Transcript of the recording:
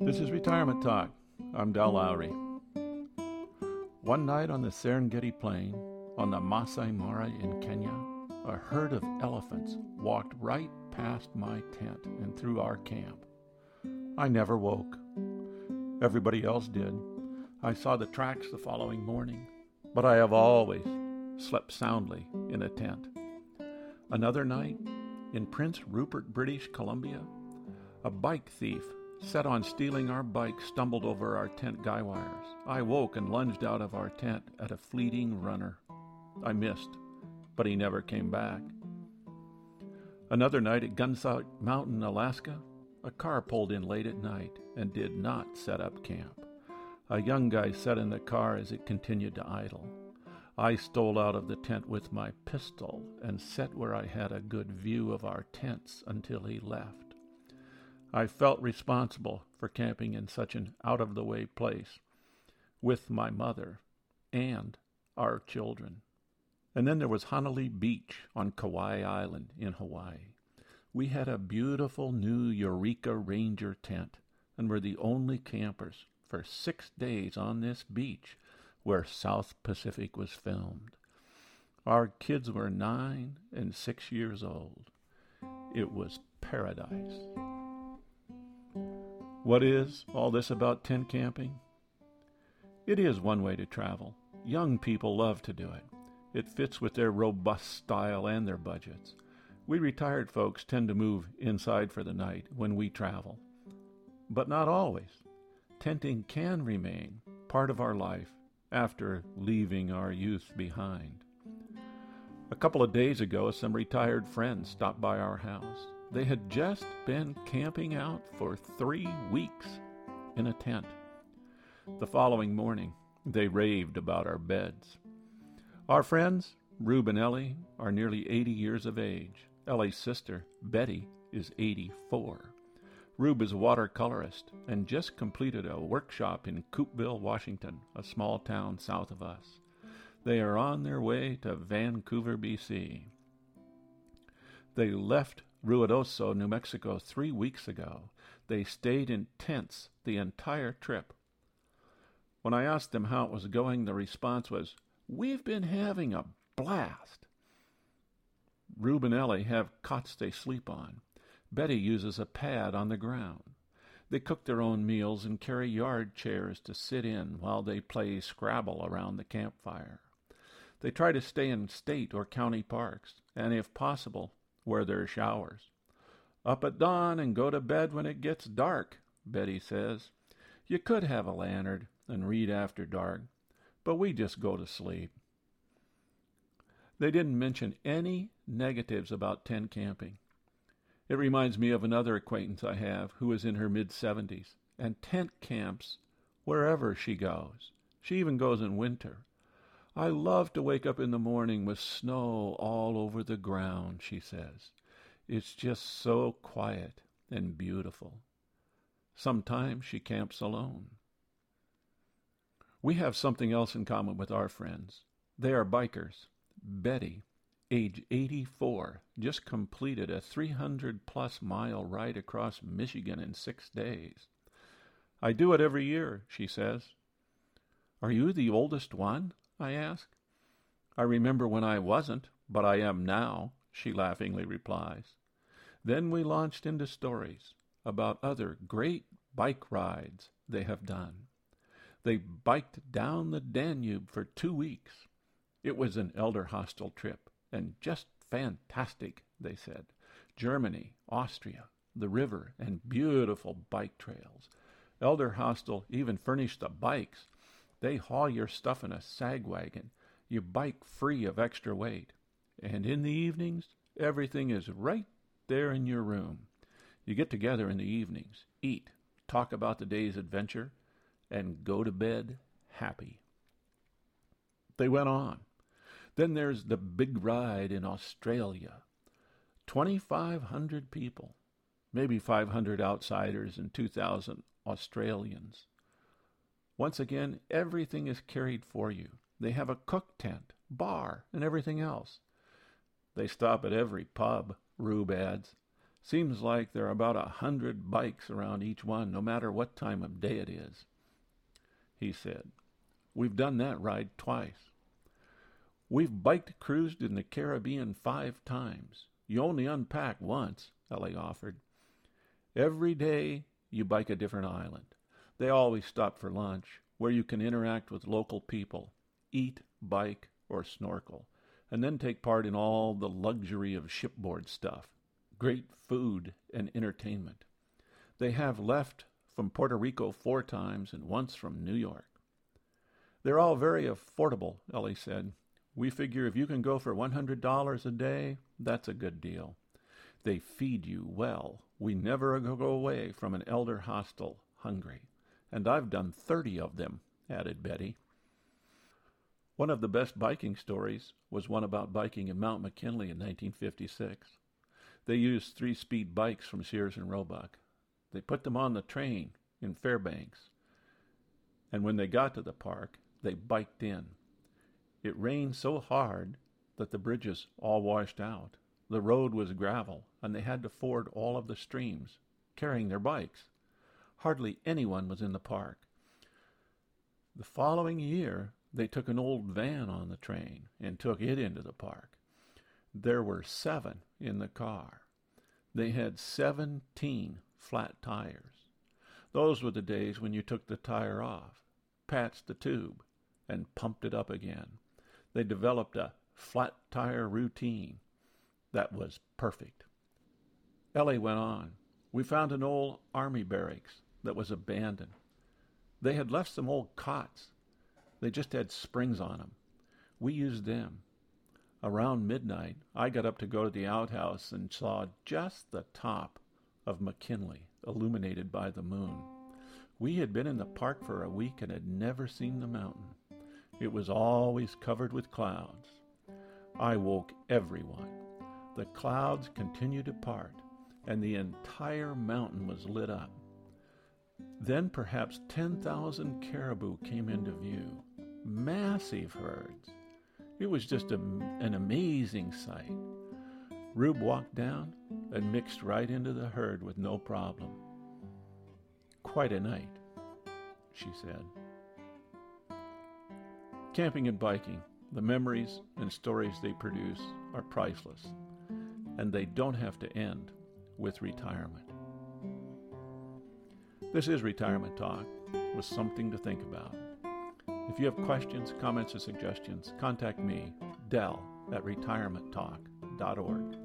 This is Retirement Talk. I'm Dal Lowry. One night on the Serengeti Plain, on the Masai Mara in Kenya, a herd of elephants walked right past my tent and through our camp. I never woke. Everybody else did. I saw the tracks the following morning, but I have always slept soundly in a tent. Another night, in Prince Rupert, British Columbia, a bike thief set on stealing our bike stumbled over our tent guy wires. I woke and lunged out of our tent at a fleeting runner. I missed, but he never came back. Another night at Gunsight Mountain, Alaska, a car pulled in late at night and did not set up camp. A young guy sat in the car as it continued to idle. I stole out of the tent with my pistol and sat where I had a good view of our tents until he left. I felt responsible for camping in such an out of the way place with my mother and our children. And then there was Hanalei Beach on Kauai Island in Hawaii. We had a beautiful new Eureka Ranger tent and were the only campers for six days on this beach where South Pacific was filmed. Our kids were nine and six years old. It was paradise. What is all this about tent camping? It is one way to travel. Young people love to do it. It fits with their robust style and their budgets. We retired folks tend to move inside for the night when we travel. But not always. Tenting can remain part of our life after leaving our youth behind. A couple of days ago, some retired friends stopped by our house. They had just been camping out for three weeks in a tent. The following morning, they raved about our beds. Our friends, Rube and Ellie, are nearly 80 years of age. Ellie's sister, Betty, is 84. Rube is a watercolorist and just completed a workshop in Coupeville, Washington, a small town south of us. They are on their way to Vancouver, BC. They left Ruidoso, New Mexico, three weeks ago. They stayed in tents the entire trip. When I asked them how it was going, the response was, We've been having a blast. Rube and Ellie have cots they sleep on. Betty uses a pad on the ground. They cook their own meals and carry yard chairs to sit in while they play Scrabble around the campfire. They try to stay in state or county parks, and if possible, where there are showers. Up at dawn and go to bed when it gets dark, Betty says. You could have a lantern and read after dark, but we just go to sleep. They didn't mention any negatives about tent camping. It reminds me of another acquaintance I have who is in her mid 70s and tent camps wherever she goes. She even goes in winter. I love to wake up in the morning with snow all over the ground, she says. It's just so quiet and beautiful. Sometimes she camps alone. We have something else in common with our friends. They are bikers. Betty, age 84, just completed a 300 plus mile ride across Michigan in six days. I do it every year, she says. Are you the oldest one? I ask. I remember when I wasn't, but I am now, she laughingly replies. Then we launched into stories about other great bike rides they have done. They biked down the Danube for two weeks. It was an elder hostel trip, and just fantastic, they said. Germany, Austria, the river, and beautiful bike trails. Elder Hostel even furnished the bikes they haul your stuff in a sag wagon. You bike free of extra weight. And in the evenings, everything is right there in your room. You get together in the evenings, eat, talk about the day's adventure, and go to bed happy. They went on. Then there's the big ride in Australia. 2,500 people, maybe 500 outsiders and 2,000 Australians. Once again, everything is carried for you. They have a cook tent, bar, and everything else. They stop at every pub, Rube adds. Seems like there are about a hundred bikes around each one, no matter what time of day it is. He said, We've done that ride twice. We've biked cruised in the Caribbean five times. You only unpack once, Ellie offered. Every day you bike a different island. They always stop for lunch, where you can interact with local people, eat, bike, or snorkel, and then take part in all the luxury of shipboard stuff great food and entertainment. They have left from Puerto Rico four times and once from New York. They're all very affordable, Ellie said. We figure if you can go for $100 a day, that's a good deal. They feed you well. We never go away from an elder hostel hungry. And I've done 30 of them, added Betty. One of the best biking stories was one about biking in Mount McKinley in 1956. They used three-speed bikes from Sears and Roebuck. They put them on the train in Fairbanks. And when they got to the park, they biked in. It rained so hard that the bridges all washed out. The road was gravel, and they had to ford all of the streams, carrying their bikes. Hardly anyone was in the park. The following year, they took an old van on the train and took it into the park. There were seven in the car. They had seventeen flat tires. Those were the days when you took the tire off, patched the tube, and pumped it up again they developed a flat tire routine that was perfect. Ellie went on. We found an old army barracks that was abandoned. They had left some old cots. They just had springs on them. We used them. Around midnight, I got up to go to the outhouse and saw just the top of McKinley illuminated by the moon. We had been in the park for a week and had never seen the mountain. It was always covered with clouds. I woke everyone. The clouds continued to part, and the entire mountain was lit up. Then perhaps 10,000 caribou came into view, massive herds. It was just a, an amazing sight. Rube walked down and mixed right into the herd with no problem. Quite a night, she said. Camping and biking, the memories and stories they produce are priceless, and they don't have to end with retirement. This is Retirement Talk with something to think about. If you have questions, comments, or suggestions, contact me, Dell, at retirementtalk.org.